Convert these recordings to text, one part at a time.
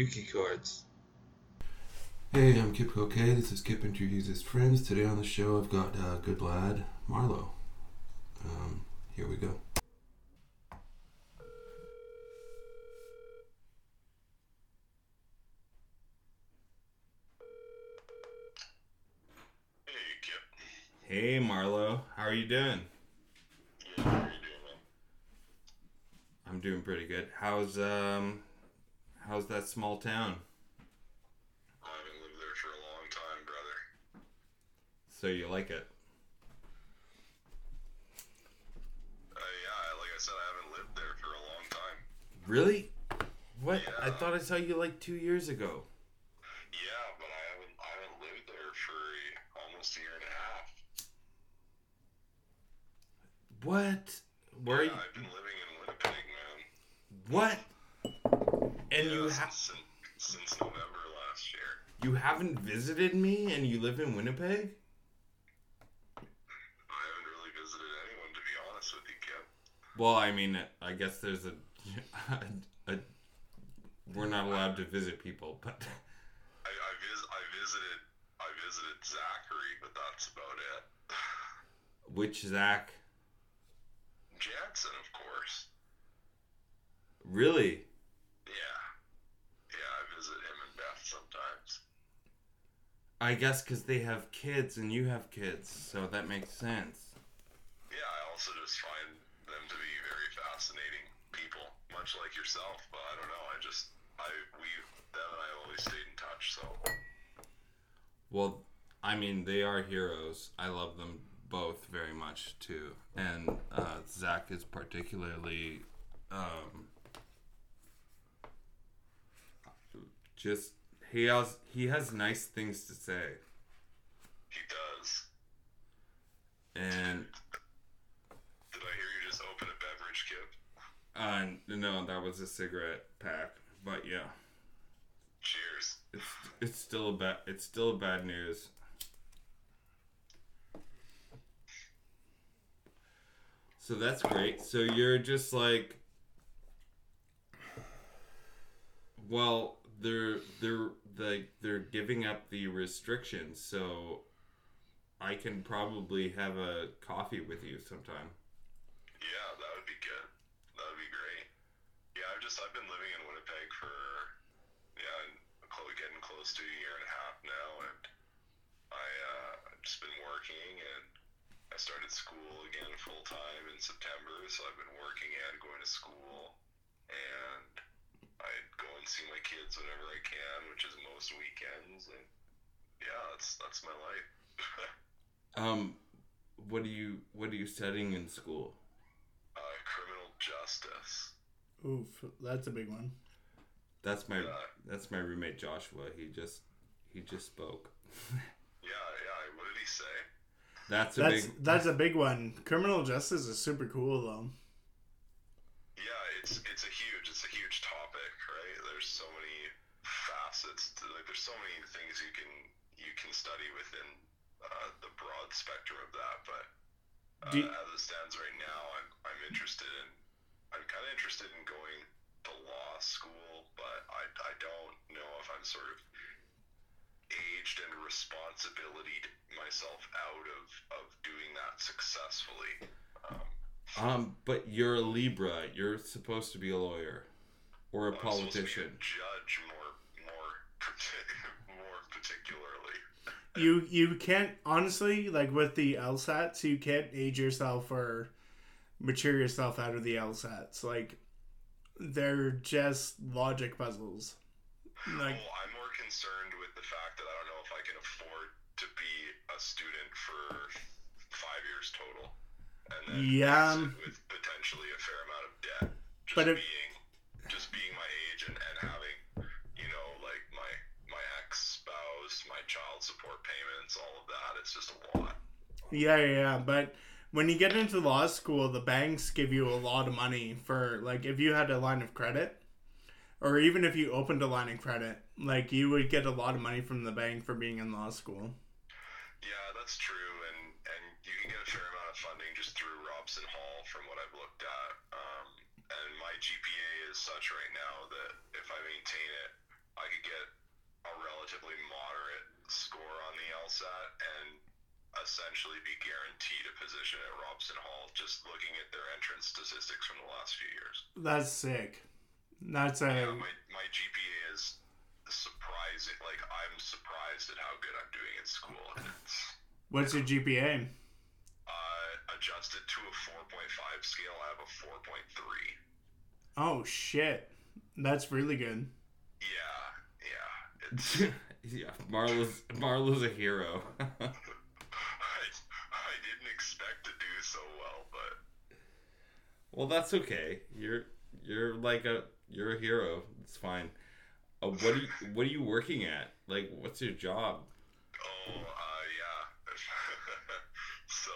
Yuki chords. Hey, I'm Kip Coquet. This is Kip Interviews His Friends. Today on the show, I've got uh, good lad Marlo. Um, here we go. Hey, Kip. Hey Marlo, how are you doing? Yeah, how are you doing, man? I'm doing pretty good. How's um how's that small town? I haven't lived there for a long time, brother. So you like it? Uh, yeah, like I said, I haven't lived there for a long time. Really? What? I Yeah. thought I saw you like 2 years ago. Yeah, but I haven't I haven't lived there for almost a year and a half. What? Where are yeah, you I've been living in Winnipeg, man. What? And yeah, you ha- since, since November last year. you haven't visited me and you live in Winnipeg? I haven't really visited anyone, to be honest with you, Kip. Well, I mean, I guess there's a, a, we're not allowed to visit people, but I I, vis- I visited I visited Zachary, but that's about it. which Zach? Jansen, of course. Really? Yeah. Yeah, I visit him and Beth sometimes. I guess because they have kids and you have kids, so that makes sense. Yeah, I also just find them to be very fascinating people, much like yourself. But I don't know. I just, I, we, them and I always stayed in touch. So Well, I mean, they are heroes. I love them both very much too, and uh, Zach is particularly um, just he has he has nice things to say, he does. and Did I hear you just open a beverage, Kip? Uh, no, that was a cigarette pack, but yeah, Cheers. it's it's still a bad it's still bad news. So that's great. So you're just like well, they're they're like they're giving up the restrictions, so I can probably have a coffee with you sometime. Yeah, that would be good. That would be great. Yeah, I've just, I've been living in Winnipeg for, yeah, getting close to a year and a half now, and I, uh, I've just been working and I started school again full time in September, so I've been working and going to school, and I go and see my kids whenever I can, which is most weekends, and yeah, that's that's my life. Um, what are you what are you studying in school? uh, criminal justice. Oof, that's a big one. That's my Yeah. that's my roommate Joshua. He just he just spoke. Yeah, yeah. What did he say? That's a That's big that's a big one. Criminal justice is super cool though. Yeah, it's it's a huge it's a huge topic, right? There's so many facets. To, like, there's so many things you can you can study within uh, the broad spectrum of that. But uh, Do- as it stands right now, I'm I'm interested in I'm kind of interested in going to law school, but I I don't know if I'm sort of aged and responsibility myself out of of doing that successfully. Um, um but you're a Libra. You're supposed to be a lawyer or a I'm supposed to be politician. judge more more more particularly. You you can't honestly like with the LSATs you can't age yourself or mature yourself out of the LSATs. Like they're just logic puzzles. Like well, I'm more concerned with the fact that I don't know if I can afford to be a student for five years total, and then Yeah. with potentially a fair amount of debt. Just But if- being just being my age and, and having you know like my my ex spouse, my child support payments, all of that. It's just a lot. Yeah, yeah, yeah, but when you get into law school, the banks give you a lot of money for like if you had a line of credit or even if you opened a line of credit, like you would get a lot of money from the bank for being in law school. Yeah, that's true, and and you can get a fair amount of funding just through Robson Hall, from what I've looked at. Um, and my GPA is such right now that if I maintain it I could get a relatively moderate score on the LSAT and essentially be guaranteed a position at Robson Hall just looking at their entrance statistics from the last few years. That's sick. That's a Yeah, my, my GPA is surprising. Like, I'm surprised at how good I'm doing at school. It's what's your GPA? uh, adjusted to a 4.5 scale. I have a 4.3. Oh shit. That's really good. Yeah, yeah. It's, yeah, Marlo's Marlo's a hero. so well, but well, that's okay. You're you're like a you're a hero. It's fine. Uh, what are you what are you working at? Like, what's your job? oh, uh, yeah. so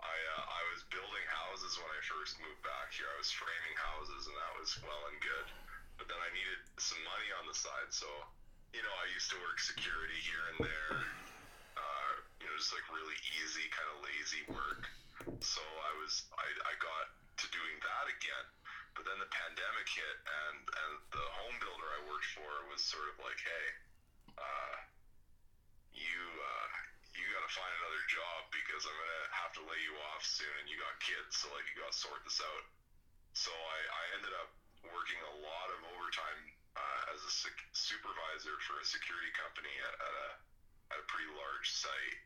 I uh, I was building houses when I first moved back here. I was framing houses, and that was well and good. But then I needed some money on the side, so you know I used to work security here and there. Uh, you know, just like really easy, kind of lazy work. So I was I, I got to doing that again. But then the pandemic hit, and and the home builder I worked for was sort of like, hey, uh, you uh, you got to find another job because I'm gonna have to lay you off soon, and you got kids, so like you got to sort this out. So I, I ended up working a lot of overtime uh, as a sec- supervisor for a security company at, at a at a pretty large site,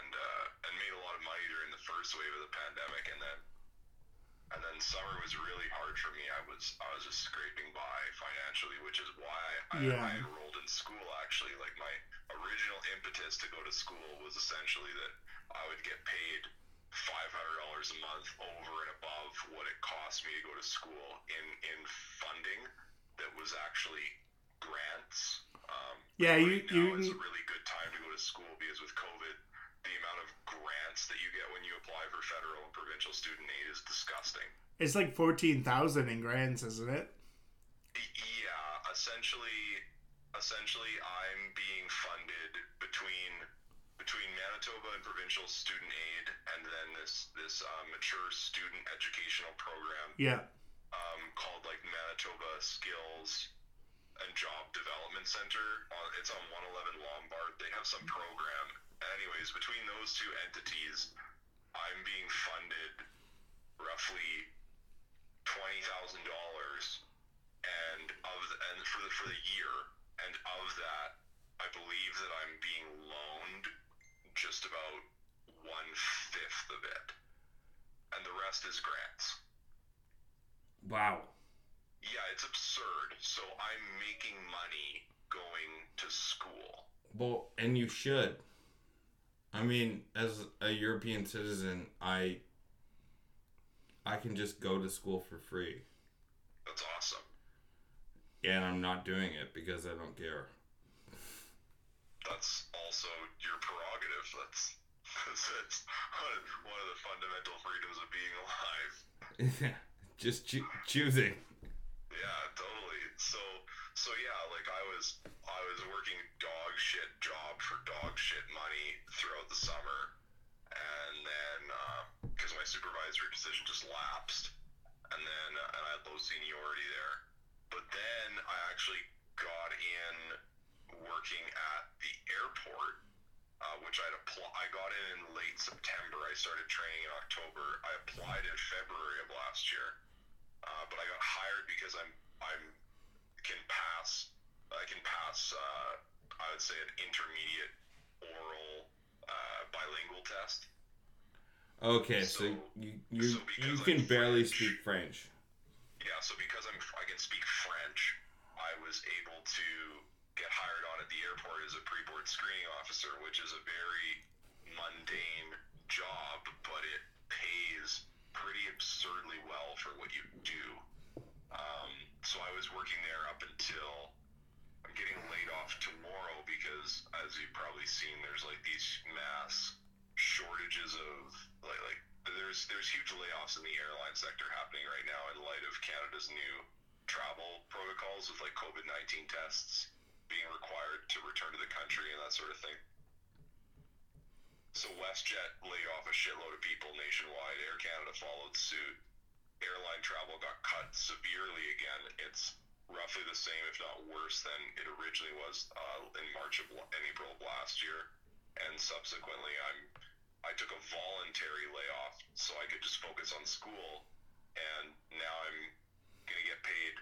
and uh, and made a lot of money during the first wave of the pandemic, and then and then summer was really hard for me. I was I was just scraping by financially, which is why I, Yeah. I enrolled in school. Actually, like my original impetus to go to school was essentially that I would get paid five hundred dollars a month over and above what it cost me to go to school in in funding that was actually grants. Um, Yeah, right you- now you- is a really good time to go to school because with COVID, the amount of grants that you get when you apply for federal and provincial student aid is disgusting. It's like fourteen thousand in grants, isn't it? Yeah, essentially, essentially, I'm being funded between between Manitoba and provincial student aid, and then this this uh, mature student educational program Yeah. um, called like Manitoba Skills and Job Development Center. On, it's on 111 Lombard. They have some program. Anyways, between those two entities, I'm being funded roughly twenty thousand dollars, and of the, and for the for the year, and of that, I believe that I'm being loaned just about one fifth of it, and the rest is grants. Wow. Yeah, it's absurd. So I'm making money going to school. Well, and you should. I mean, as a European citizen, I I can just go to school for free. That's awesome. And I'm not doing it because I don't care. That's also your prerogative. That's that's one of the fundamental freedoms of being alive. Yeah, just choo- choosing. Yeah, totally. So so yeah, like I was I was working dog shit job for dog shit money throughout the summer, and then because my supervisory position just lapsed, and then uh, and I had low seniority there, but then I actually got in working at the airport. Uh, which I'd apply. I got in in late September. I started training in October. I applied in February of last year, uh, but I got hired because I'm I'm can pass. Uh, I would say an intermediate oral uh, bilingual test. Okay, so, So- you you, so you can I'm barely French- speak French. Yeah, so because I'm I can speak French, I was able to get hired on at the airport as a pre-board screening officer, which is a very mundane job, but it pays pretty absurdly well for what you do. Um, so I was working there up until getting laid off tomorrow because, as you've probably seen, there's like these mass shortages of like like there's there's huge layoffs in the airline sector happening right now in light of Canada's new travel protocols with like COVID nineteen tests being required to return to the country and that sort of thing. So WestJet laid off a shitload of people nationwide. Air Canada followed suit. Airline travel got cut severely again. It's roughly the same, if not worse, than it originally was uh, in March of in April of last year. And subsequently, I'm I took a voluntary layoff so I could just focus on school. And now I'm gonna get paid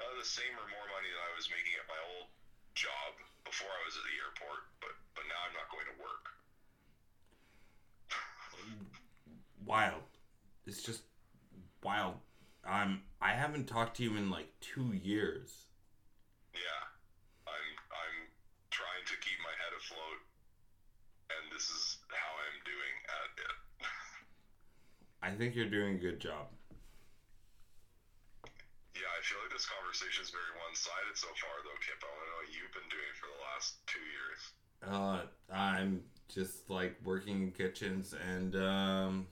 uh, the same or more money that I was making at my old job before I was at the airport. But but now I'm not going to work. Wild. It's just wild. I'm. I haven't talked to you in like two years. Yeah, I'm I'm trying to keep my head afloat, and this is how I'm doing at it. I think you're doing a good job. yeah, I feel like this conversation is very one-sided so far, though, Kip. I want to know what you've been doing for the last two years. Uh, I'm just like working in kitchens and um,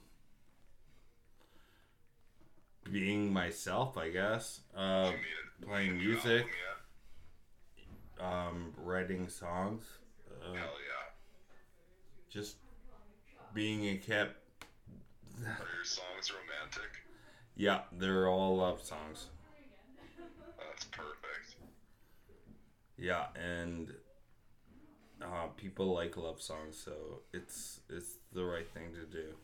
being myself, I guess. Uh, playing you made a new music. um, writing songs. Uh, Hell yeah. just being a cat. Are your songs romantic? Yeah, they're all love songs. That's perfect. Yeah, and uh, people like love songs, so it's it's the right thing to do.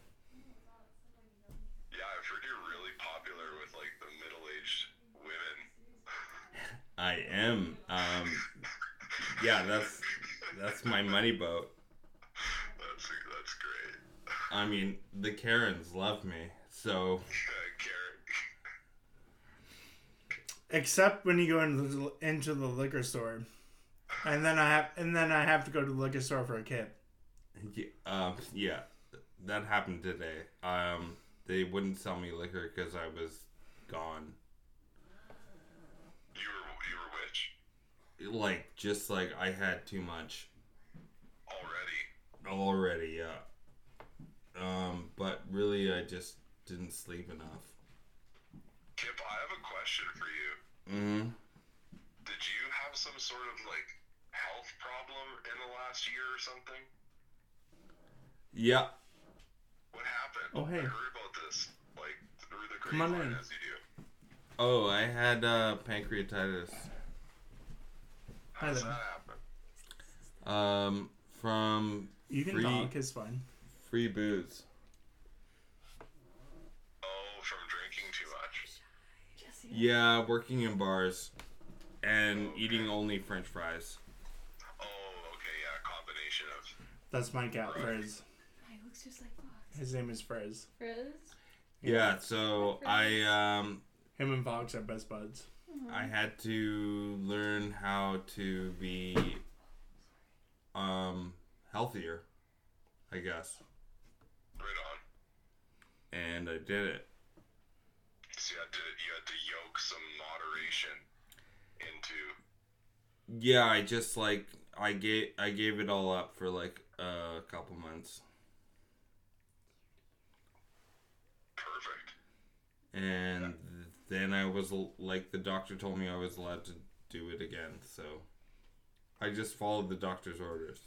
Yeah, I've heard you're really popular with like the middle-aged women. I am. Um, yeah, that's that's my money boat. That's that's great. I mean, the Karens love me, so Except when you go into the, into the liquor store, and then I have and then I have to go to the liquor store for a kid. yeah, um, yeah, that happened today. Um, they wouldn't sell me liquor because I was gone. You were you were which Like, just like I had too much already? already. Yeah. Um, but really, I just didn't sleep enough. Kip, I have a question for you. Mm-hmm. Did you have some sort of like health problem in the last year or something? Yeah. What happened? Oh, hey. I heard about this like through the Come on grapevine in. as you do. Oh, I had uh, pancreatitis. How Hi does there. that happen? Um, from You can free talk. It's fine. free booze. Oh, from drinking too much. Yeah, working in bars and eating only French fries. Oh, okay, yeah, a combination of. That's my cat, Frizz. He looks just like Fox. His name is Frizz. Frizz? Yeah, so I um Him and Fox are best buds. I had to learn how to be um healthier, I guess, Right on. and I did it. So you had to you had to yoke some moderation into. Yeah, I just like I gave I gave it all up for like a couple months, Perfect. and then I was like the doctor told me I was allowed to do it again, so I just followed the doctor's orders.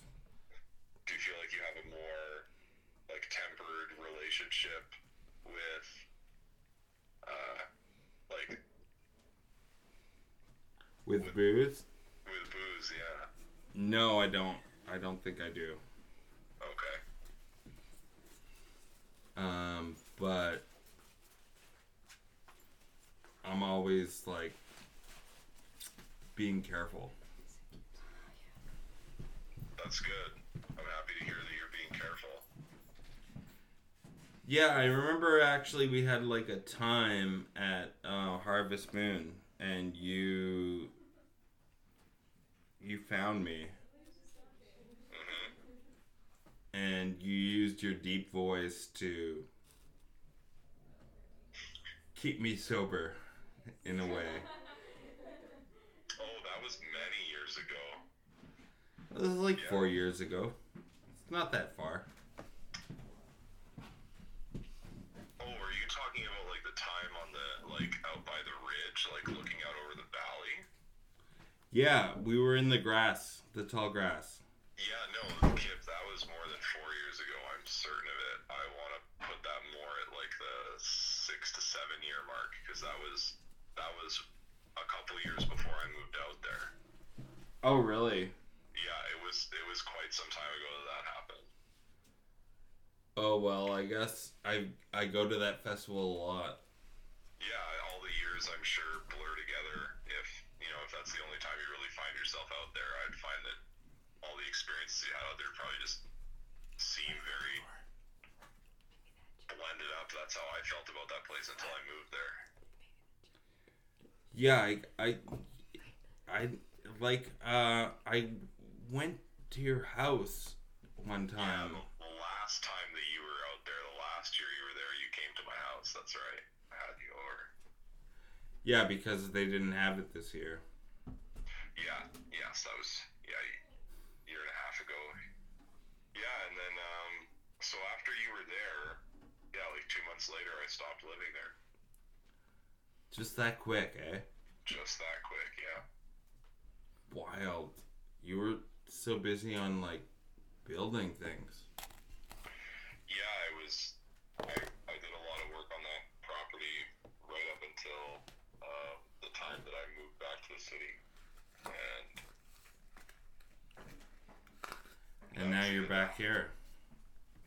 Do you feel like you have a more like tempered relationship with uh like With booze? with booze? Yeah. No, I don't. I don't think I do. Okay. Um, but I'm always like being careful. That's good. I'm happy to hear that you're being careful. Yeah, I remember actually we had like a time at uh, Harvest Moon, and you you found me, and you used your deep voice to keep me sober, in a way. Oh, that was many years ago. It was like four years ago. It's not that far. Oh, were you talking about like the time on the like out by the ridge, like looking out over the valley? Yeah, we were in the grass, the tall grass. Yeah, no, Kip, that was more than four years ago. I'm certain of it. I want to put that more at like the six to seven year mark because that was that was a couple years before I moved out there. Oh, really? Yeah, it was it was quite some time ago that that happened. Oh well, I guess I I go to that festival a lot. Yeah, all the years I'm sure blur together. If you know, if that's the only time you really find yourself out there, I'd find that all the experiences you had out there probably just seem very blended up. That's how I felt about that place until I moved there. Yeah, I I I like uh I went to your house one time. the, the last time that you were out there, the last year you were there, you came to my house. That's right. I had you over. Yeah, because they didn't have it this year. Yeah, yes, that was yeah, a year and a half ago. Yeah, and then um, so after you were there, yeah, like two months later, I stopped living there. Just that quick, eh? Just that quick, yeah. Wild. You were so busy on like building things. Yeah, I was. I, I did a lot of work on that property right up until uh, the time that I moved back to the city, and And now you're back here,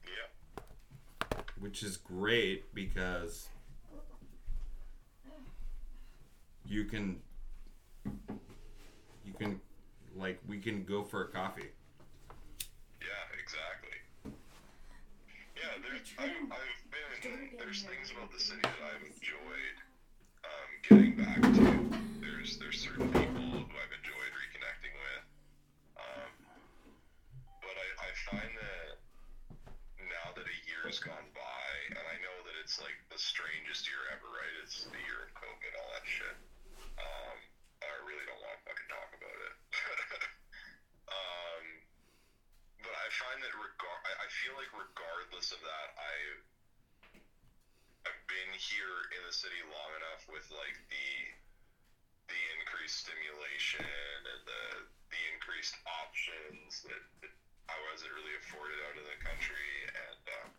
yeah, which is great because you can you can like we can go for a coffee. yeah, exactly. Yeah, there's I, I've been there's things about the city that I've enjoyed um, getting back to. There's there's certain people who I've enjoyed reconnecting with. Um, but I, I find that now that a year's gone by, and I know that it's like the strangest year ever, right? It's the year of COVID, all that shit. Um, I really don't want to fucking talk about it. um, but I find that regar- I, I feel like regardless of that, I I've been here in the city long enough with like the the increased stimulation and the the increased options that, that I wasn't really afforded out in the country, and um,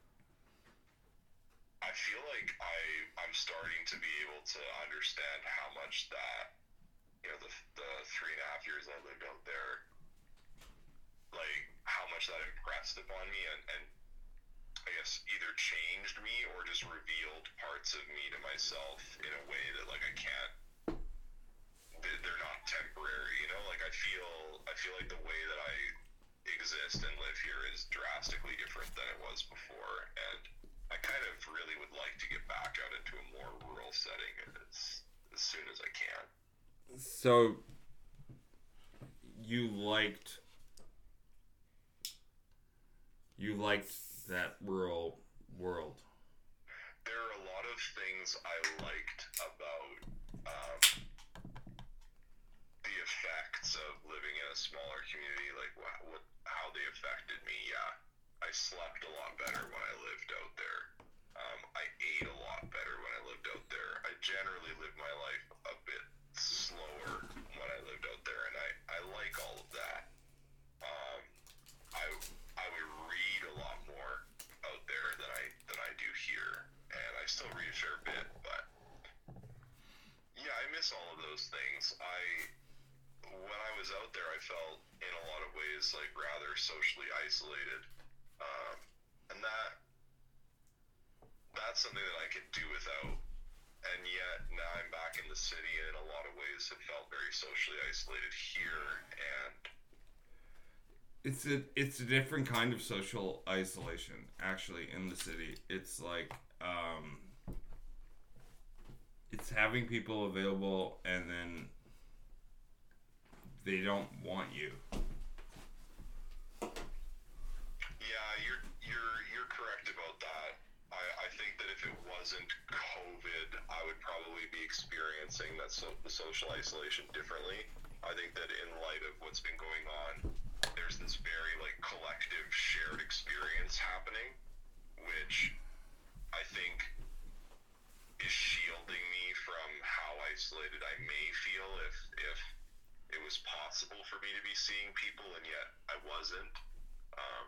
I feel like I I'm starting to be able to understand how much that you know the the three and a half years I lived out there like how much that impressed upon me and, and I guess either changed me or just revealed parts of me to myself in a way that like I can't they- they're not temporary you know? Like I feel I feel like the way that I exist and live here is drastically different than it was before and I kind of really would like to get back out into a more rural setting as, as soon as I can. So you liked you liked that rural world. there are a lot of things I liked about um, the effects of living in a smaller community, like what, what how they affected me. Yeah, I slept a lot better when I lived out there. Um, I ate a lot better when I lived out there. I generally lived my life a bit slower when I lived out there, and I, I like all of that. Um, I I would read a lot more out there than I than I do here, and I still read a fair bit, but yeah, I miss all of those things. I when I was out there, I felt in a lot of ways like rather socially isolated, um, and that that's something that I could do without. And yet now I'm back in the city, and in a lot of ways have felt very socially isolated here, and It's a it's a different kind of social isolation actually in the city. It's like um it's having people available and then they don't want you. Yeah, you're you're you're correct about that. I, I think that if it wasn't COVID, I would probably be experiencing that so the social isolation differently. I think that in light of what's been going on, there's this very like collective shared experience happening, which I think is shielding me from how isolated I may feel if if it was possible for me to be seeing people and yet I wasn't. Um,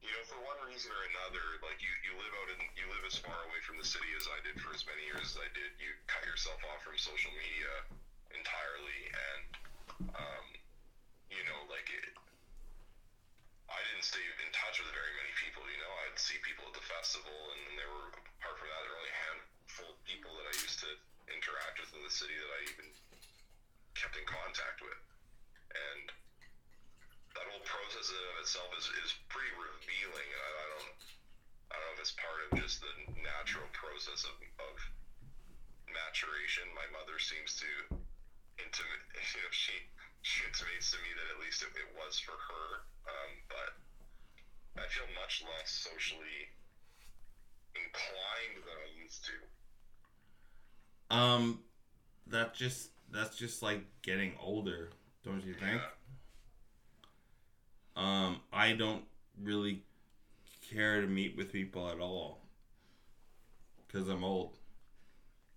you know, for one reason or another, like you, you live out in you live as far away from the city as I did for as many years as I did. You cut yourself off from social media entirely, and um, you know, like it. Stay in touch with very many people. You know, I'd see people at the festival, and then there were apart from that, there were only a handful of people that I used to interact with in the city that I even kept in contact with, and that whole process in of itself is, is pretty revealing. I, I don't I don't know if it's part of just the natural process of, of maturation. My mother seems to intimate, you know, she she intimates to me that at least it, it was for her. Um, but I feel much less socially inclined than I used to. Um, that just that's just like getting older, don't you think? Yeah. Um, I don't really care to meet with people at all because I'm old.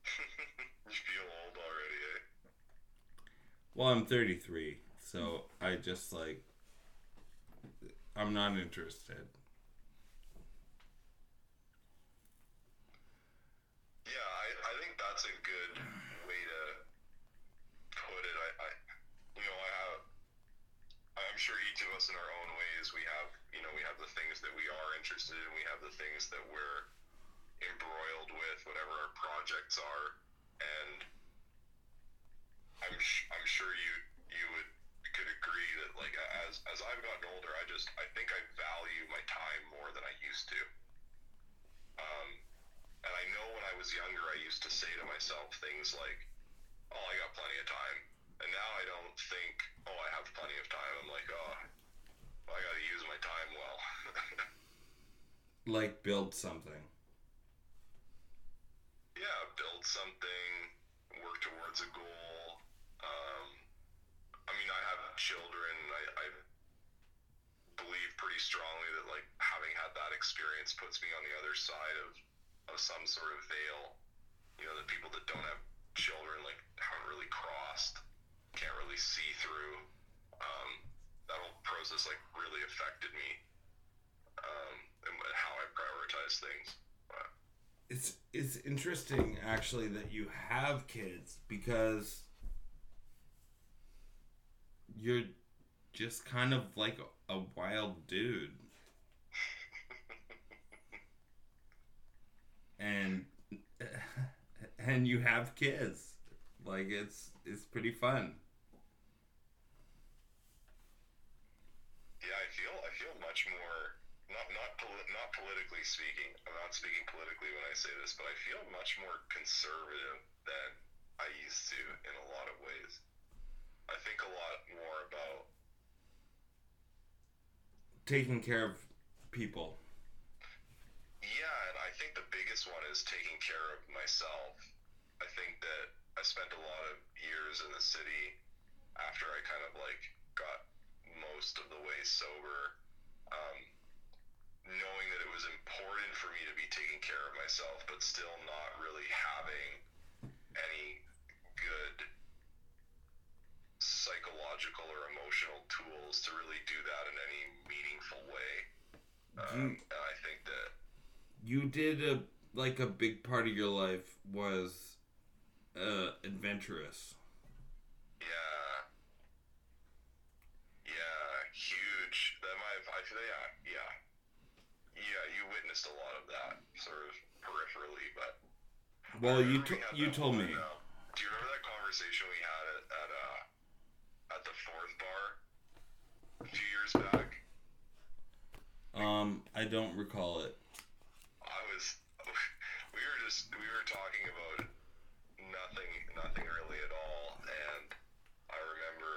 you feel old already, eh? Well, I'm 33, so I just like I'm not interested. Yeah, I, I think that's a good way to put it. I, I you know, I have I'm sure each of us in our own ways we have you know, we have the things that we are interested in, we have the things that we're embroiled with, whatever our projects are, and I'm sh- I'm sure you you would could agree that like as as I've gotten older, I just I think I value my time more than I used to. Um, and I know when I was younger, I used to say to myself things like, "Oh, I got plenty of time," and now I don't think, "Oh, I have plenty of time." I'm like, "Oh, I got to use my time well." Like build something. yeah, build something, work towards a goal. Um, I mean, I have children. I, I believe pretty strongly that like having had that experience puts me on the other side of, of some sort of veil. You know, the people that don't have children like haven't really crossed, can't really see through. Um, that whole process like really affected me um, and how I prioritize things. But, It's it's interesting actually that you have kids because you're just kind of like a wild dude. and and you have kids. Like it's it's pretty fun. Yeah, I feel I feel much more not not poli- not politically speaking. I'm not speaking politically when I say this, but I feel much more conservative than I used to in a lot of ways. I think a lot more about Taking care of people. yeah, and I think the biggest one is taking care of myself. I think that I spent a lot of years in the city after I kind of like got most of the way sober, um, knowing that it was important for me to be taking care of myself, but still not really having any good psychological or emotional tools to really do that in any meaningful way. Um, and I think that You did a like a big part of your life was uh adventurous. Yeah. Yeah, huge. That might I yeah, yeah. Yeah, you witnessed a lot of that, sort of peripherally, but. Well, you we you told one, me. uh, do you remember that conversation we had at, at, uh, at the fourth bar a few years back? Um, I don't recall it. I was, we were just, we were talking about nothing, nothing really at all, and I remember,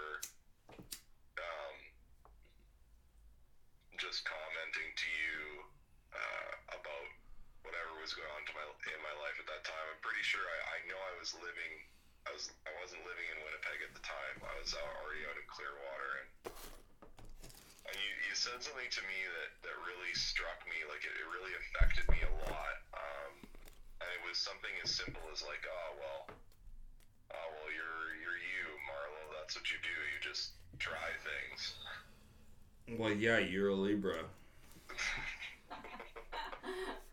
um, just commenting to you uh, about whatever was going on to my in my life at that time. I'm pretty sure I, I know I was living, I was I wasn't living in Winnipeg at the time. I was already out in Clearwater, and and you, you said something to me that that really struck me. Like it, it really affected me a lot. Um, and it was something as simple as like, oh well, oh well, you're you're you, Marlo. That's what you do. You just try things. Well, yeah, you're a Libra.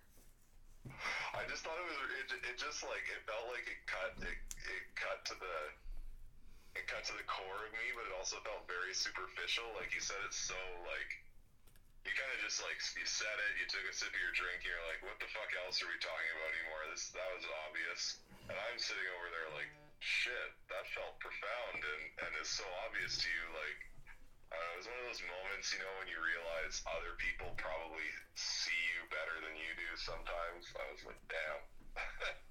I just thought it was it, it just like it felt like it cut it it cut to the it cut to the core of me, but it also felt very superficial. Like you said, it's so like you kind of just like you said it, you took a sip of your drink, you're like, what the fuck else are we talking about anymore? This that was obvious, and I'm sitting over there like, shit, that felt profound and and is so obvious to you, like. Uh, it was one of those moments, you know, when you realize other people probably see you better than you do sometimes. I was like, damn.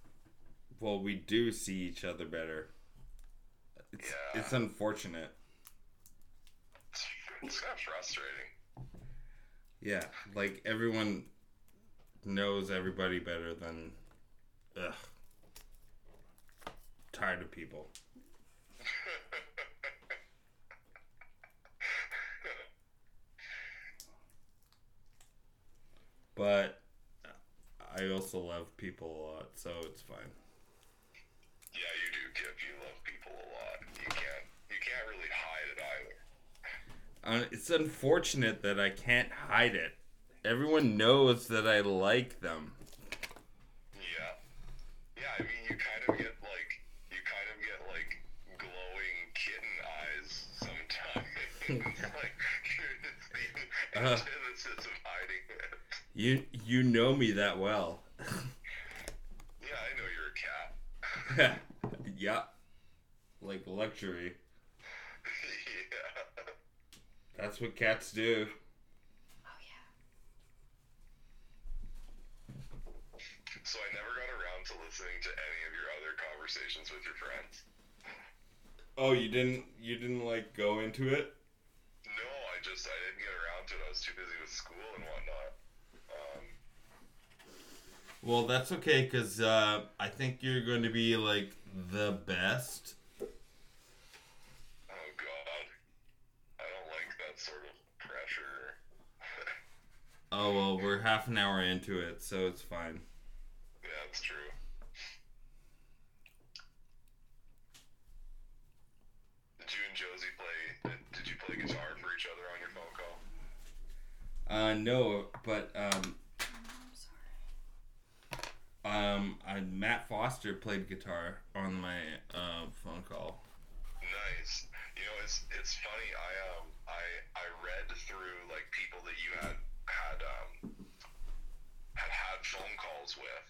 Well, we do see each other better. It's, Yeah. it's unfortunate. it's kind of frustrating. Yeah, like everyone knows everybody better than. Ugh. Tired of people. But I also love people a lot, so it's fine. Yeah, you do, Kip. You love people a lot. You can't. You can't really hide it either. Uh, it's unfortunate that I can't hide it. Everyone knows that I like them. Yeah. Yeah. I mean, you kind of get like you kind of get like glowing kitten eyes sometimes. like it's the Uh. of hiding it. You you know me that well. Yeah, I know you're a cat. yeah. Like luxury. yeah. That's what cats do. Oh yeah. So I never got around to listening to any of your other conversations with your friends. Oh, you didn't you didn't like go into it? No, I just I didn't get around to it. I was too busy with school and whatnot. Um, Well, that's okay cuz uh I think you're going to be like the best. oh God, I don't like that sort of pressure. Oh, well, we're half an hour into it, so it's fine. yeah, it's true. Did you and Josie play? Did, did you play guitar for each other on your phone call? Uh no, but um I'm sorry. um I, Matt Foster played guitar on my uh, phone call. Nice. You know, it's it's funny. I um I I read through like people that you had had um had had phone calls with,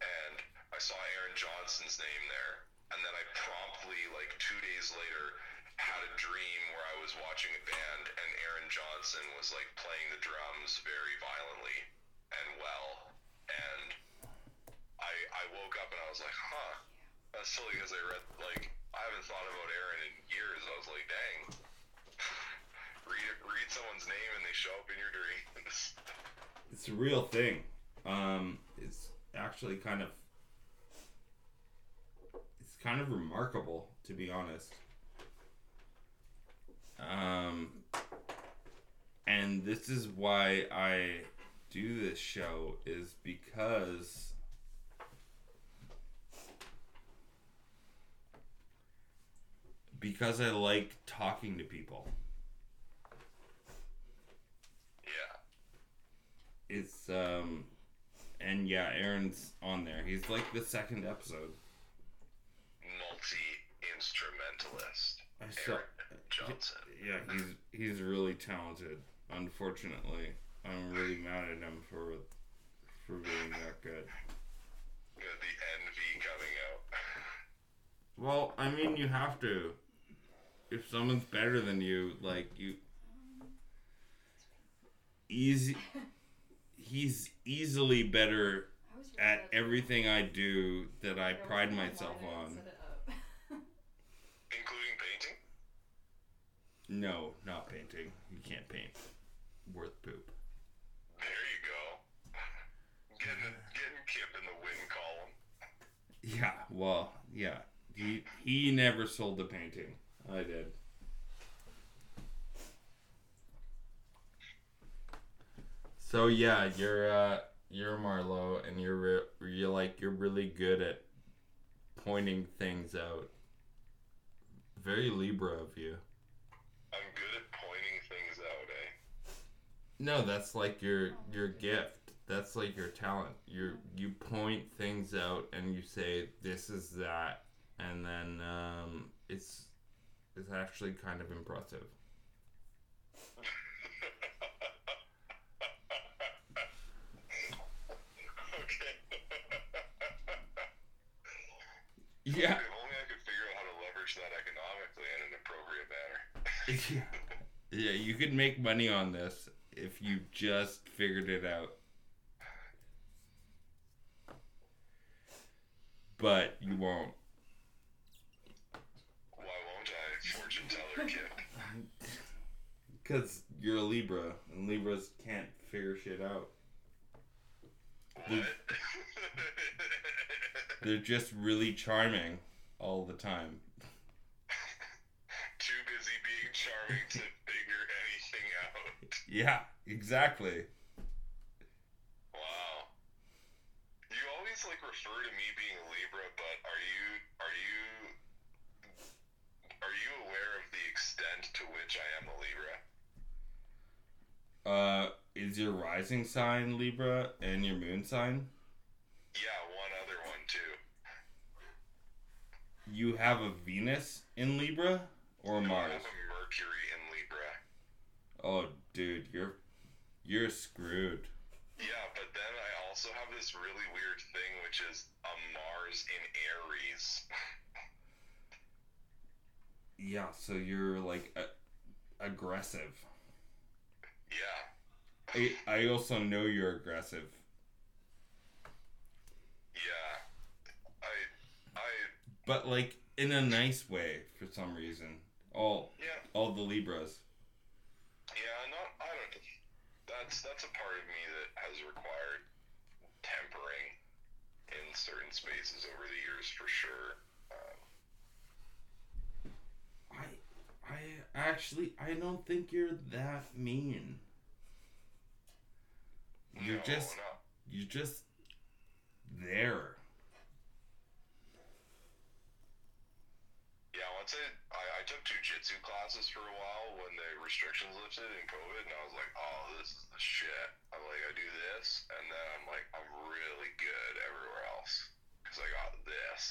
and I saw Aaron Johnson's name there, and then I promptly like two days later had a dream where I was watching a band and Aaron Johnson was like playing the drums very violently and well, and I I woke up and I was like, huh. That's silly because I read like I haven't thought about Aaron in years. I was like, dang. read read someone's name and they show up in your dreams. It's a real thing. Um it's actually kind of kind of remarkable to be honest. Um and this is why I do this show is because because I like talking to people. yeah. It's um and yeah, Aaron's on there. He's like the second episode. Multi instrumentalist. I saw Aaron Johnson. Yeah, he's he's really talented. Unfortunately, I'm really mad at him for for being that good. Got the envy coming out. Well, I mean, you have to. If someone's better than you, like you, easy. He's easily better I was your at everything I do that I pride myself on. set it up. Including painting? No, not painting. You can't paint. Worth poop. There you go. Getting getting Kip in the win column. Yeah, well, yeah. He he never sold the painting. I did. So yeah, you're uh you're Marlo, and you're re- you're like you're really good at pointing things out. Very Libra of you. I'm good at pointing things out, eh? No, that's like your your gift. that's like your talent. You you point things out and you say this is that, and then um, it's it's actually kind of impressive. okay. Yeah. If only I could figure out how to leverage that economically in an appropriate manner. Yeah, you could make money on this if you just figured it out. But you won't. Why won't I, fortune teller kid? Because you're a Libra, and Libras can't figure shit out. What? They're just really charming all the time. Too busy to figure anything out. Yeah, exactly. Wow. You always like refer to me being a Libra, but are you are you are you aware of the extent to which I am a Libra? Uh, is your rising sign Libra and your moon sign? Yeah, one other one too. You have a Venus in Libra or I Mars? have a Mercury in Libra. Oh, dude, you're you're screwed. Yeah, but then I also have this really weird thing, which is a Mars in Aries. Yeah, so you're like a- aggressive. Yeah, I I also know you're aggressive. yeah. I, I, but like in a nice way for some reason. All yeah, all the Libras. yeah. Not, I don't. That's that's a part of me that has required tempering in certain spaces over the years, for sure. Um, I I actually I don't think you're that mean. You're no, just no. you're just there. Yeah, once I, I took jujitsu classes for a while when the restrictions lifted in COVID, and I was like, oh, this is the shit. I'm like, I do this, and then I'm like, I'm really good everywhere else because I got this.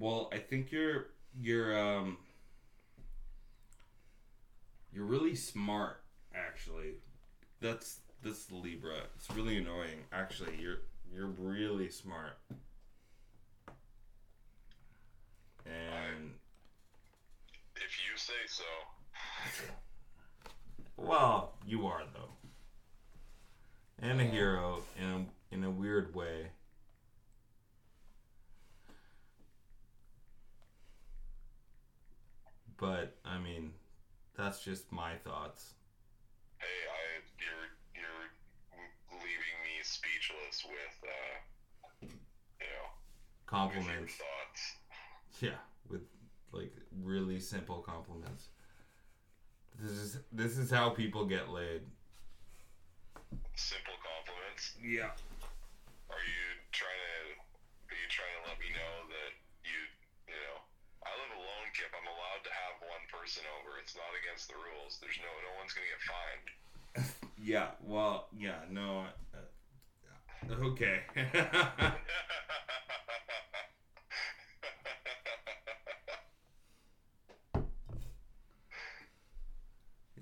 Well, I think you're you're um you're really smart actually. That's that's Libra. It's really annoying actually. You're you're really smart. And If you say so. well, you are though. And a hero in a, in a weird way. But I mean, that's just my thoughts. Hey, I you're you're leaving me speechless with uh, you know, with your Compliments. thoughts. Yeah, with like really simple compliments. This is this is how people get laid. Simple compliments. Yeah. Are you trying to? Are you trying to let me know that you, you know, I live alone, Kip. I'm allowed to have one person over. It's not against the rules. There's no, no one's gonna get fined. Yeah. Well. Yeah. No. Uh, okay.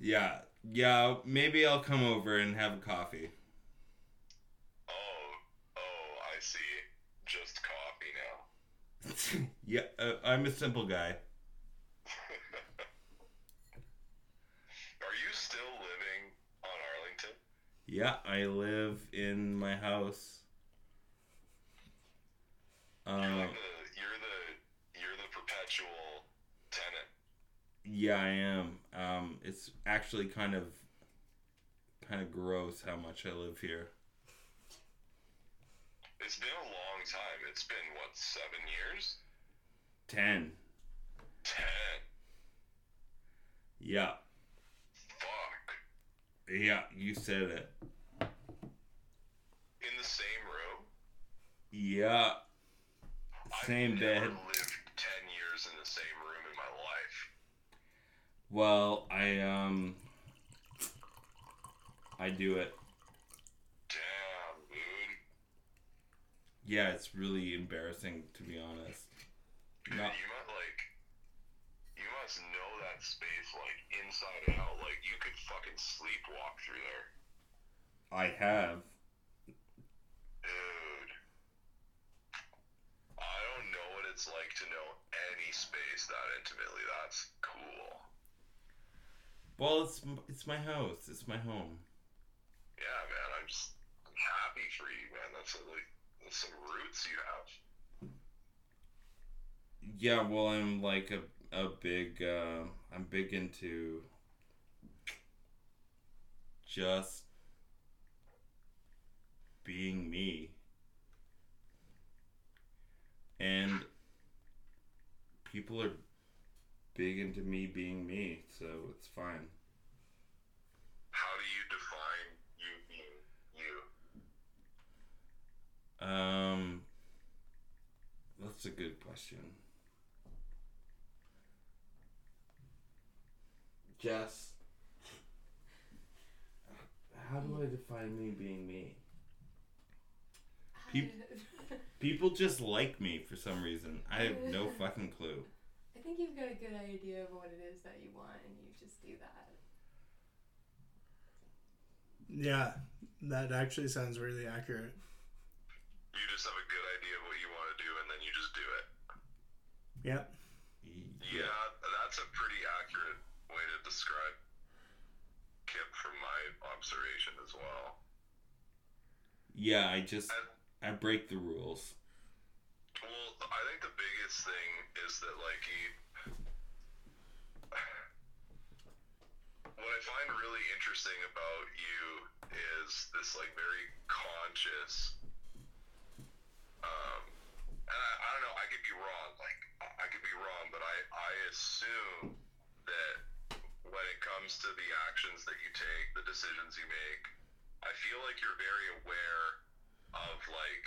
yeah. Yeah. Maybe I'll come over and have a coffee. oh, oh, I see. Just coffee now. yeah. Uh, I'm a simple guy. Are you still living on Arlington? Yeah. I live in my house. Um. like the, you're the, you're the perpetual tenant. Yeah, I am. Um, it's actually kind of, kind of gross how much I live here. It's been a long time. It's been what, seven years? Ten. Ten. Yeah, Fuck. yeah, you said it. In the same room. Yeah, same I've bed. Lived Well, I um, I do it. Damn, dude. Yeah, it's really embarrassing to be honest. Dude, Not you must like, you must know that space like inside and out. Like you could fucking sleepwalk through there, I have. dude. I don't know what it's like to know any space that intimately. That's cool. Well, it's it's my house. It's my home. Yeah, man. I'm just happy for you, man. That's a, like that's some roots you have. Yeah, well, I'm like a a big. Uh, I'm big into just being me, and people are big into me being me, so it's fine. How do you define you being you? Um, that's a good question. Jess, how do I define me being me? Peop- People just like me for some reason. I have no fucking clue. I think you've got a good idea of what it is that you want, and you just do that. Yeah, that actually sounds really accurate. You just have a good idea of what you want to do, and then you just do it. Yep. Yeah, that's a pretty accurate way to describe Kip from my observation as well. Yeah, I just And, I break the rules. Well, I think the biggest thing is that, like, he. What I find really interesting about you is this, like, very conscious. Um, and I, I don't know, I could be wrong. Like, I- could be wrong, but I, I assume that when it comes to the actions that you take, the decisions you make, I feel like you're very aware of like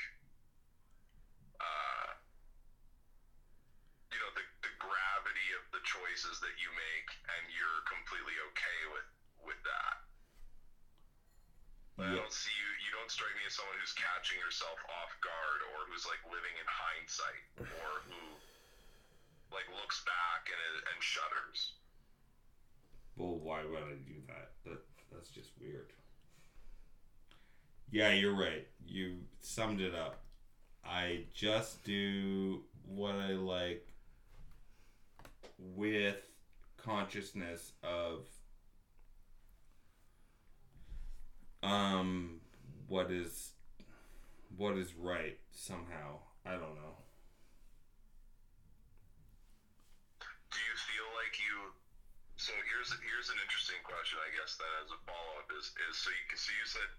uh you know the, the gravity of the choices that you make and you're completely okay with with that. But I don't see you you don't strike me as someone who's catching yourself off guard or who's like living in hindsight or who like looks back and and shudders. Well, why would I do that? That that's just weird. Yeah, you're right. You summed it up. I just do what I like with consciousness of um what is what is right somehow. I don't know. Do you feel like you? So here's here's an interesting question, I guess. Then as a follow up is is so you can so you said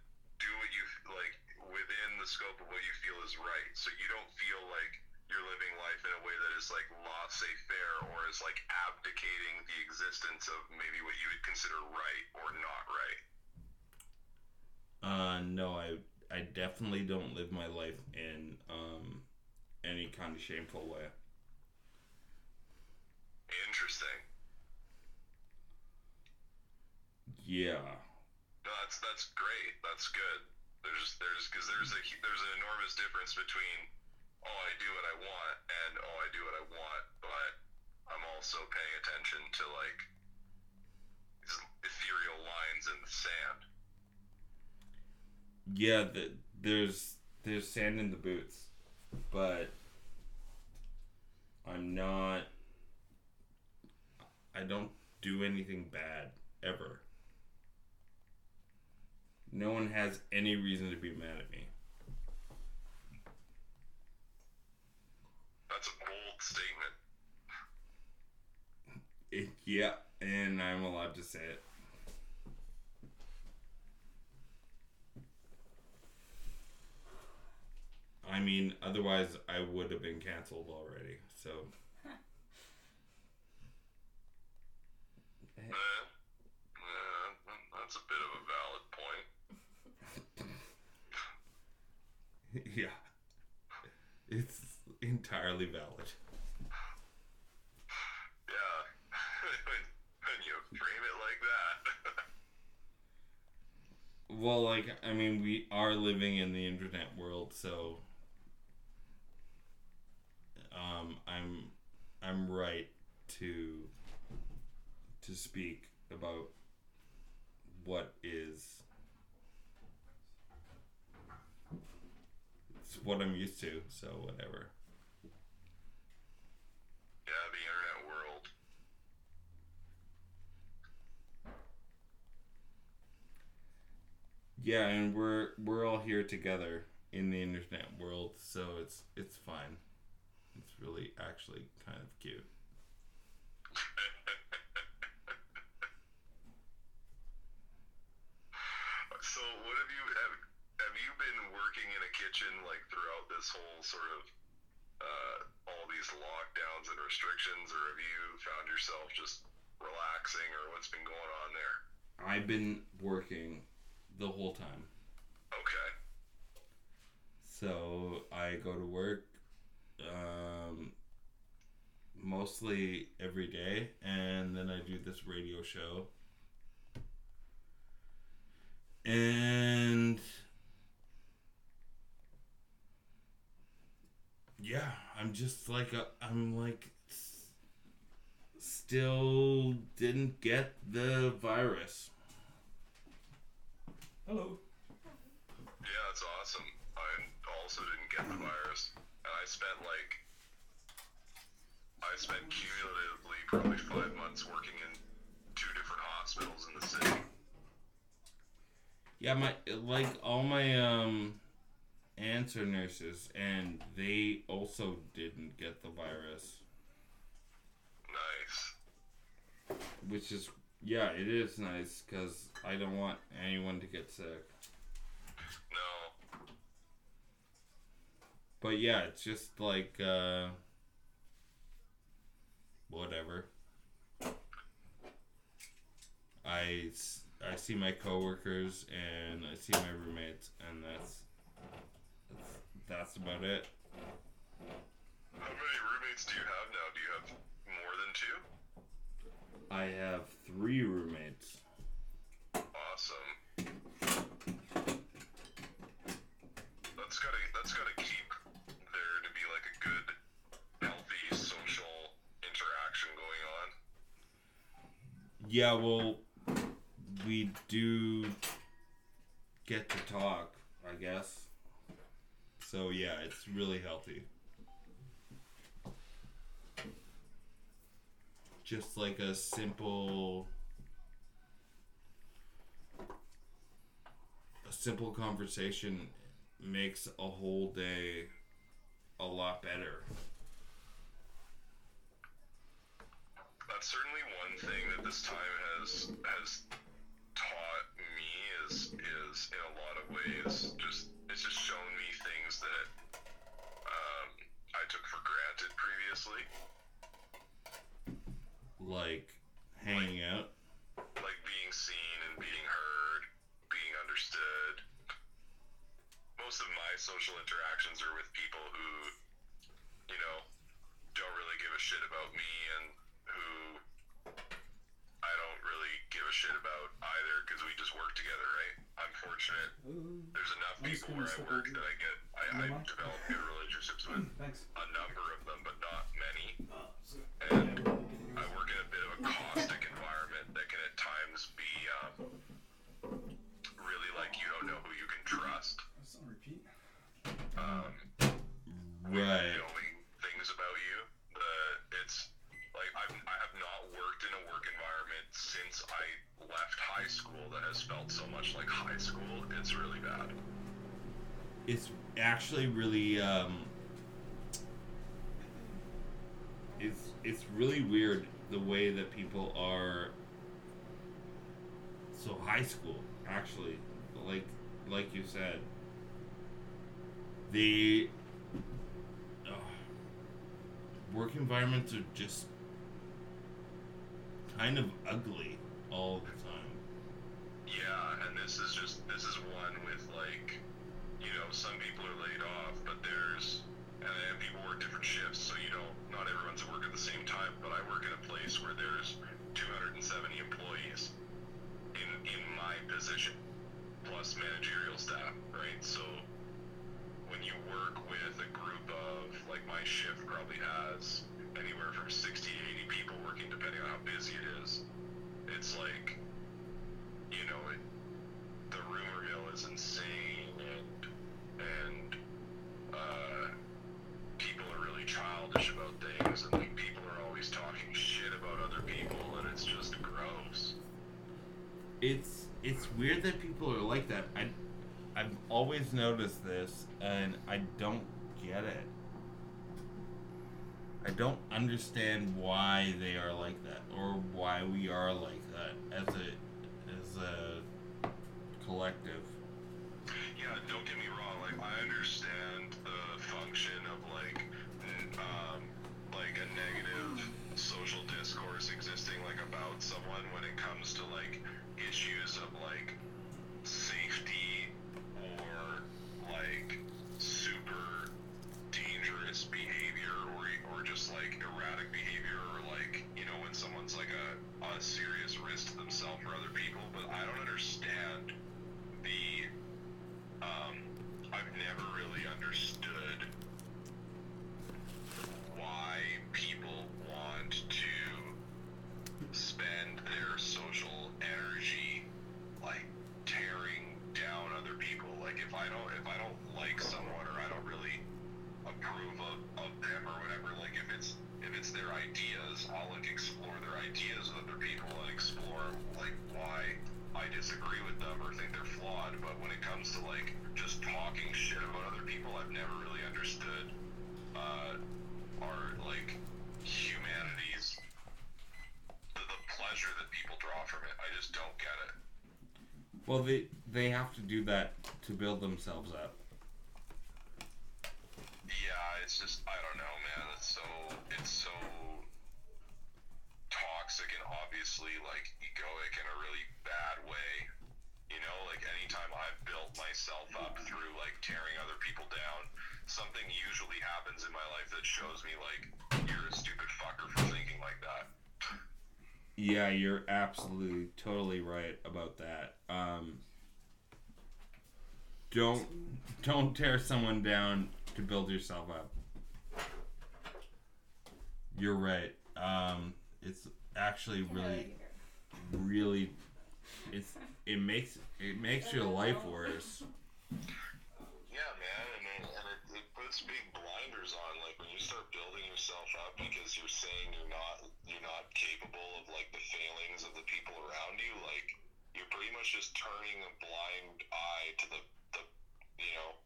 do what you like within the scope of what you feel is right. So you don't feel like you're living life in a way that is like laissez faire or is like abdicating the existence of maybe what you would consider right or not right. Uh, no, I I definitely don't live my life in um any kind of shameful way. Interesting. Yeah, No, that's that's great. That's good. There's there's because there's a there's an enormous difference between oh I do what I want and oh I do what I want, but I'm also paying attention to like ethereal lines in the sand. yeah. The, there's there's sand in the boots, but I'm not. I don't do anything bad ever. No one has any reason to be mad at me. That's a bold statement. It, yeah, and I'm allowed to say it. I mean, otherwise I would have been canceled already. So Eh, eh, that's a bit of a valid point. yeah, it's entirely valid. Yeah, when, you frame it like that. well, like I mean, we are living in the internet world, so um, I'm I'm right to to speak about what is it's what I'm used to, so whatever. Yeah, the internet world. Yeah, and we're we're all here together in the internet world, so it's it's fine. It's really actually kind of cute. So, what have you have, have you been working in a kitchen like throughout this whole sort of uh, all these lockdowns and restrictions, or have you found yourself just relaxing, or what's been going on there? I've been working the whole time. Okay. So I go to work um, mostly every day, and then I do this radio show. And yeah, I'm just like a, I'm like s- still didn't get the virus. Hello. Yeah, that's awesome. I also didn't get the virus, and I spent like I spent cumulatively probably five months working in two different hospitals in the city. Yeah, my like all my um are nurses, and they also didn't get the virus, Nice. which is yeah, it is nice because I don't want anyone to get sick. No. But yeah, it's just like uh whatever. I see my coworkers and I see my roommates, and that's that's, about it. How many roommates do you have now? Do you have more than two? I have three roommates. Awesome. That's gotta that's gotta keep there to be like a good, healthy social interaction going on. Yeah, well, we do get to talk, I guess. So yeah, it's really healthy. Just like a simple a simple conversation makes a whole day a lot better. That's certainly one thing that this time has has taught me is is in a lot of ways just it's just shown me things that um, I took for granted previously. Like hanging out. like being seen and being heard, being understood. Most of my social interactions are with people who, you know, don't really give a shit about me and who I don't really give a shit about either because we just work together, right? I'm fortunate. There's enough I'm people where I work that I get, I, I develop good relationships with Thanks. a number of them, but not many. Uh, And yeah, we're getting I work in a bit of a caustic environment that can at times be um, really like you don't know who you can trust. Repeat. Um, Right. knowing things about you. Uh, it's like I've, I have not worked in a work environment since I left high school that has felt so much like high school. It's really bad. it's actually really um it's it's really weird the way that people are so high school actually like like you said the uh, work environments are just kind of ugly all the Yeah, and this is just this is one with like, you know, some people are laid off, but there's and then people work different shifts, so you know, not everyone's at work at the same time. But I work in a place where there's 270 employees in in my position, plus managerial staff, right? So when you work with a group of, like my shift probably has anywhere from 60 to 80 people working, depending on how busy it is. It's like, you know, it, the rumor mill is insane, and and uh, people are really childish about things, and like people are always talking shit about other people, and it's just gross. it's it's weird that people are like that. I I've always noticed this, and I don't get it. I don't understand why they are like that, or why we are like that as a a collective. Yeah, don't get me wrong. Like, I understand the function of like, um, like a negative social discourse existing like about someone when it comes to like issues of like safety or like super dangerous behavior or or just like erratic behavior or like you know someone's like a, a serious risk to themselves or other people. But I don't understand the um, I've never really understood why people want to spend their social energy like tearing down other people. Like if I don't if I don't like someone or I don't really approve of, of them or whatever, like if it's if it's their ideas, I'll like explore their ideas with other people and explore like why I disagree with them or think they're flawed. But when it comes to like just talking shit about other people, I've never really understood uh, our like humanity's the, the pleasure that people draw from it. I just don't get it. Well, they they have to do that to build themselves up. It's just I don't know, man. It's so it's so toxic and obviously like egoic in a really bad way. You know, like anytime I've built myself up through like tearing other people down, something usually happens in my life that shows me like you're a stupid fucker for thinking like that. Yeah, you're absolutely totally right about that. Um, don't don't tear someone down to build yourself up. You're right. Um, it's actually really, really, it's it makes it makes your life worse. Yeah, man, and it, and it, it puts big blinders on. Like when you start building yourself up because you're saying you're not you're not capable of like the failings of the people around you. Like you're pretty much just turning a blind eye to the the you know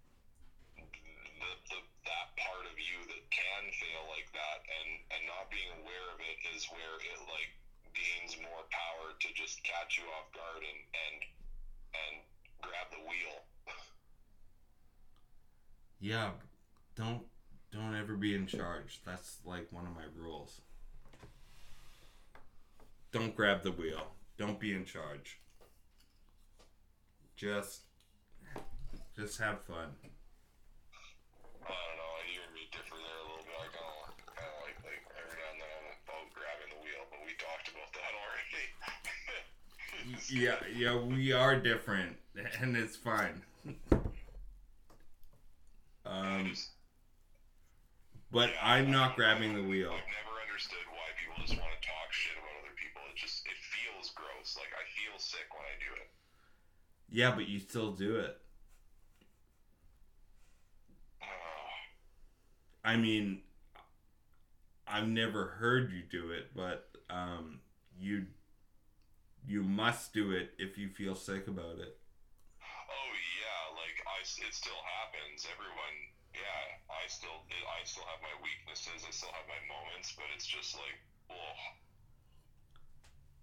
the, the that part of you that can fail like that, and and not being aware of it is where it like gains more power to just catch you off guard and and and grab the wheel. Yeah, don't don't ever be in charge. That's like one of my rules. Don't grab the wheel. Don't be in charge. Just just have fun. I don't know. You and me differ there a little bit. I kind of, kind of like, like every now and then I'm about grabbing the wheel, but we talked about that already. Yeah, yeah, we are different, and it's fine. Um, but yeah, I'm not grabbing the wheel. I've never understood why people just want to talk shit about other people. It just, it feels gross. Like I feel sick when I do it. Yeah, but you still do it. Uh, I mean, I've never heard you do it, but um, you you must do it if you feel sick about it. oh yeah, like I, it still happens. Everyone, yeah, I still, I still have my weaknesses. I still have my moments, but it's just like, oh,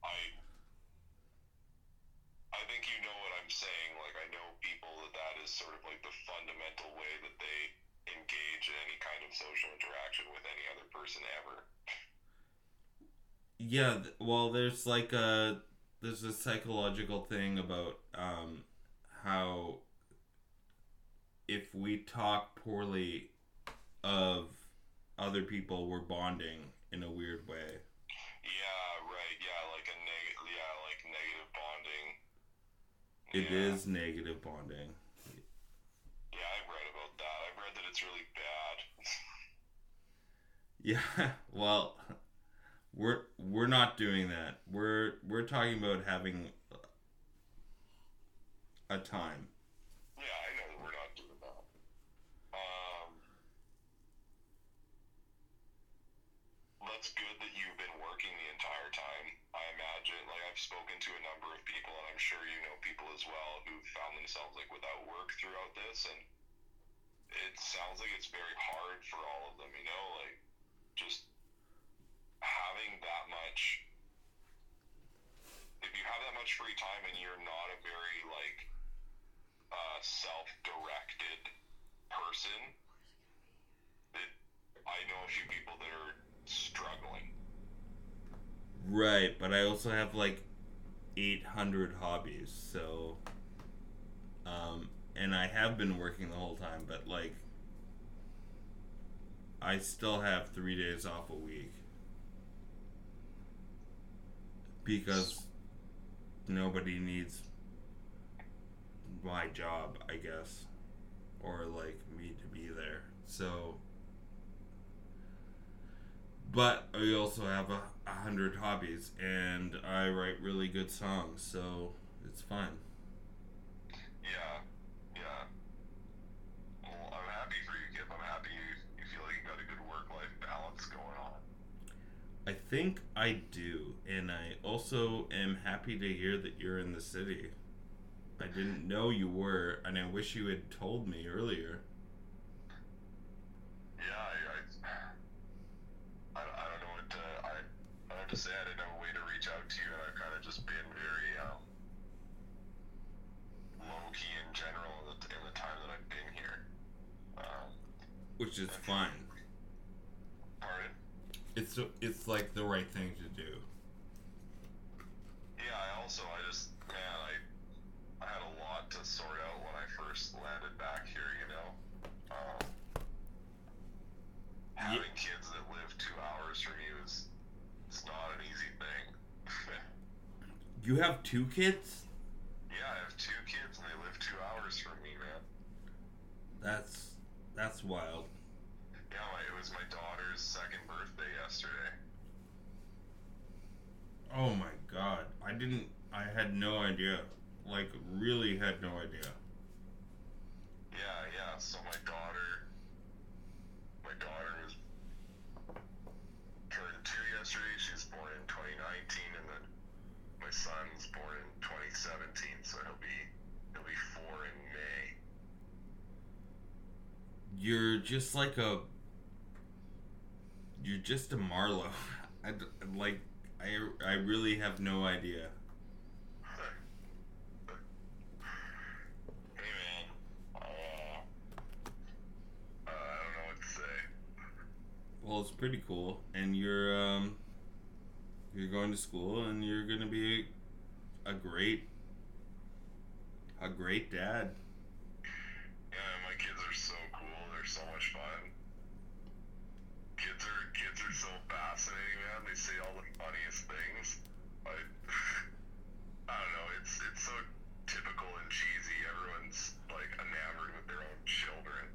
I, I think you know what I'm saying. Like I know people that that is sort of like the fundamental way that they engage in any kind of social interaction with any other person ever. Yeah, well, there's like a there's a psychological thing about um, how if we talk poorly of other people, we're bonding in a weird way. Yeah, right. Yeah, like a neg. Yeah, like negative bonding. It Yeah. is negative bonding. Yeah, I've read about that. I've read that it's really bad. Yeah, well, we're we're not doing that. We're we're talking about having a time. Yeah, I know that we're not doing that. Um, that's good that you've been working the entire time. I imagine, like I've spoken to a number of people, and I'm sure you know people as well who found themselves like without work throughout this, and it sounds like it's very hard for all of them. You know, like just having that much. If you have that much free time and you're not a very like uh, self-directed person, it, I know a few people that are struggling. Right, but I also have like 800 hobbies, so um and I have been working the whole time, but like I still have 3 days off a week. Because nobody needs my job, I guess, or like me to be there. So but I also have a, a hundred hobbies and I write really good songs, so it's fine. Yeah, yeah. Well, I'm happy for you, Kip. I'm happy you, you feel like you got a good work-life balance going on. I think I do, and I also am happy to hear that you're in the city. I didn't know you were, and I wish you had told me earlier. Yeah, I, I, I, I don't know what to, I, I don't what to say. I didn't have a way to reach out to you, and I've kind of just been very um, low key in general in the, in the time that I've been here. Um, Which is fine. It's it's like the right thing to do. Yeah, I also, I just, man, I, I had a lot to sort out when I first landed back here, you know. Um, having kids that live two hours from you is, it's not an easy thing. You have two kids? yeah, I have two kids and they live two hours from me, man. That's that's wild. Yeah, my, it was my daughter's second birthday yesterday. Oh my god. I didn't I had no idea. Like really had no idea. Yeah, yeah. So my daughter, my daughter was turned two yesterday. She was born in 2019, and then my son's born in 2017. So he'll be he'll be four in May. You're just like a. You're just a Marlo. I like. I I really have no idea. Hey man, I don't know what to say. Well, it's pretty cool, and you're um. You're going to school, and you're gonna be a great. A great dad. Yeah, my kids are so cool. They're so much fun. Kids are kids are so fascinating, man. They say all the funniest things. I I don't know. It's it's so typical and cheesy. Everyone's like enamored with their own children.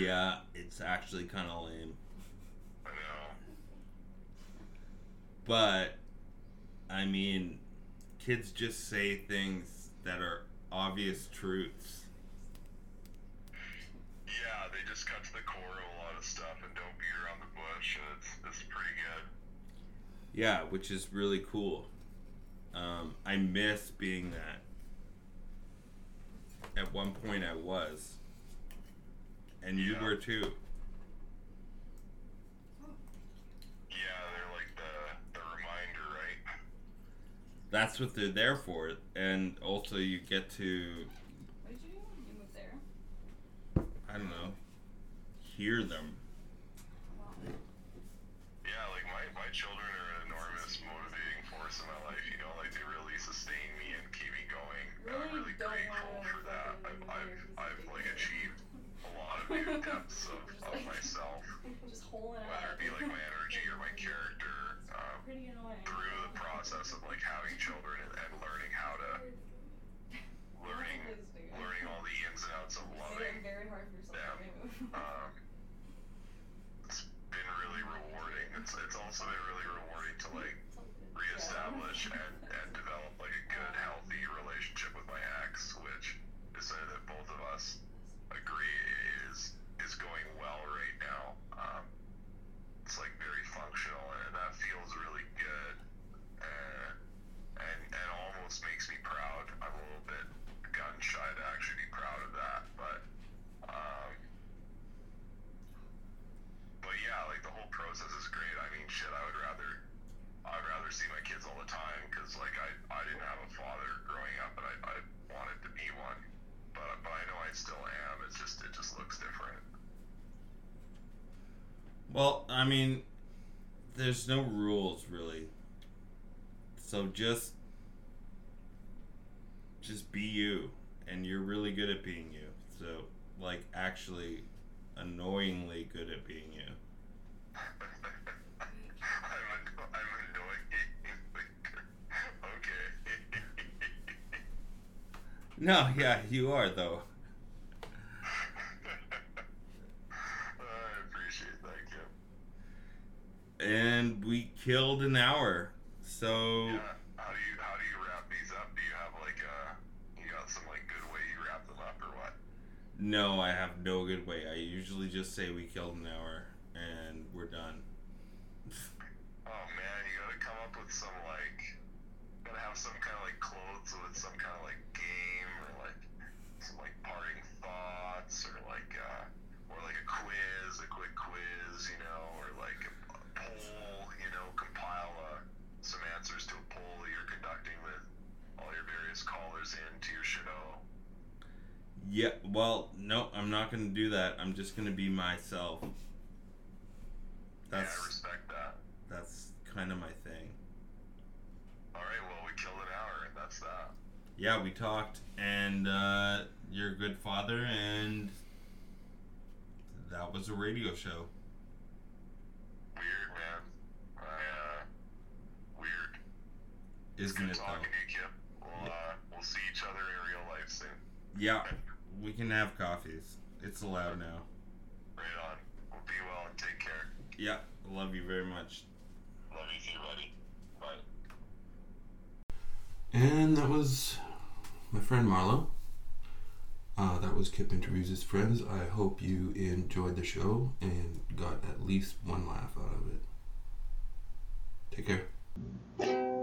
Yeah, it's actually kind of lame, I know. but I mean, kids just say things that are obvious truths. Yeah, they just cut to the core of a lot of stuff and don't beat around the bush, and it's it's pretty good. Yeah, which is really cool. Um, I miss being that. At one point, I was, and you Yeah. were too. Yeah, they're like the the reminder, right? That's what they're there for, and also you get to What did you do? You moved there? I don't know hear them. Yeah, like my, my children are an enormous motivating force in my life, you know, like they really sustain me mean, there's no rules really. So just just be you and you're really good at being you. So like actually annoyingly good at being you. I'm, anno- I'm annoying. okay. No, yeah, you are though. I appreciate that, Kim. And we killed an hour. So Yeah. How do you how do you wrap these up? Do you have like a you got some like good way you wrap them up or what? No, I have no good way. I usually just say we killed an hour and we're done. Oh man, you gotta come up with some like gotta have some kind of like clothes with some kind of like Yeah, well, no, I'm not going to do that. I'm just going to be myself. yeah, I That's respect that. that's kind of my thing. All right, well, we killed an hour, and that's that. Yeah, we talked and uh you're a good father and that was a radio show. Weird, man. I, uh, weird. Isn't Good it though? talking to you, Kip. We'll, uh, we'll see each other in real life soon. Yeah, we can have coffees. It's allowed now. Right on. Well, be well and take care. Yeah, love you very much. Love you too, buddy. Bye. And that was my friend Marlo. Uh, that was Kip interviews his friends. I hope you enjoyed the show and got at least one laugh out of it. Take care.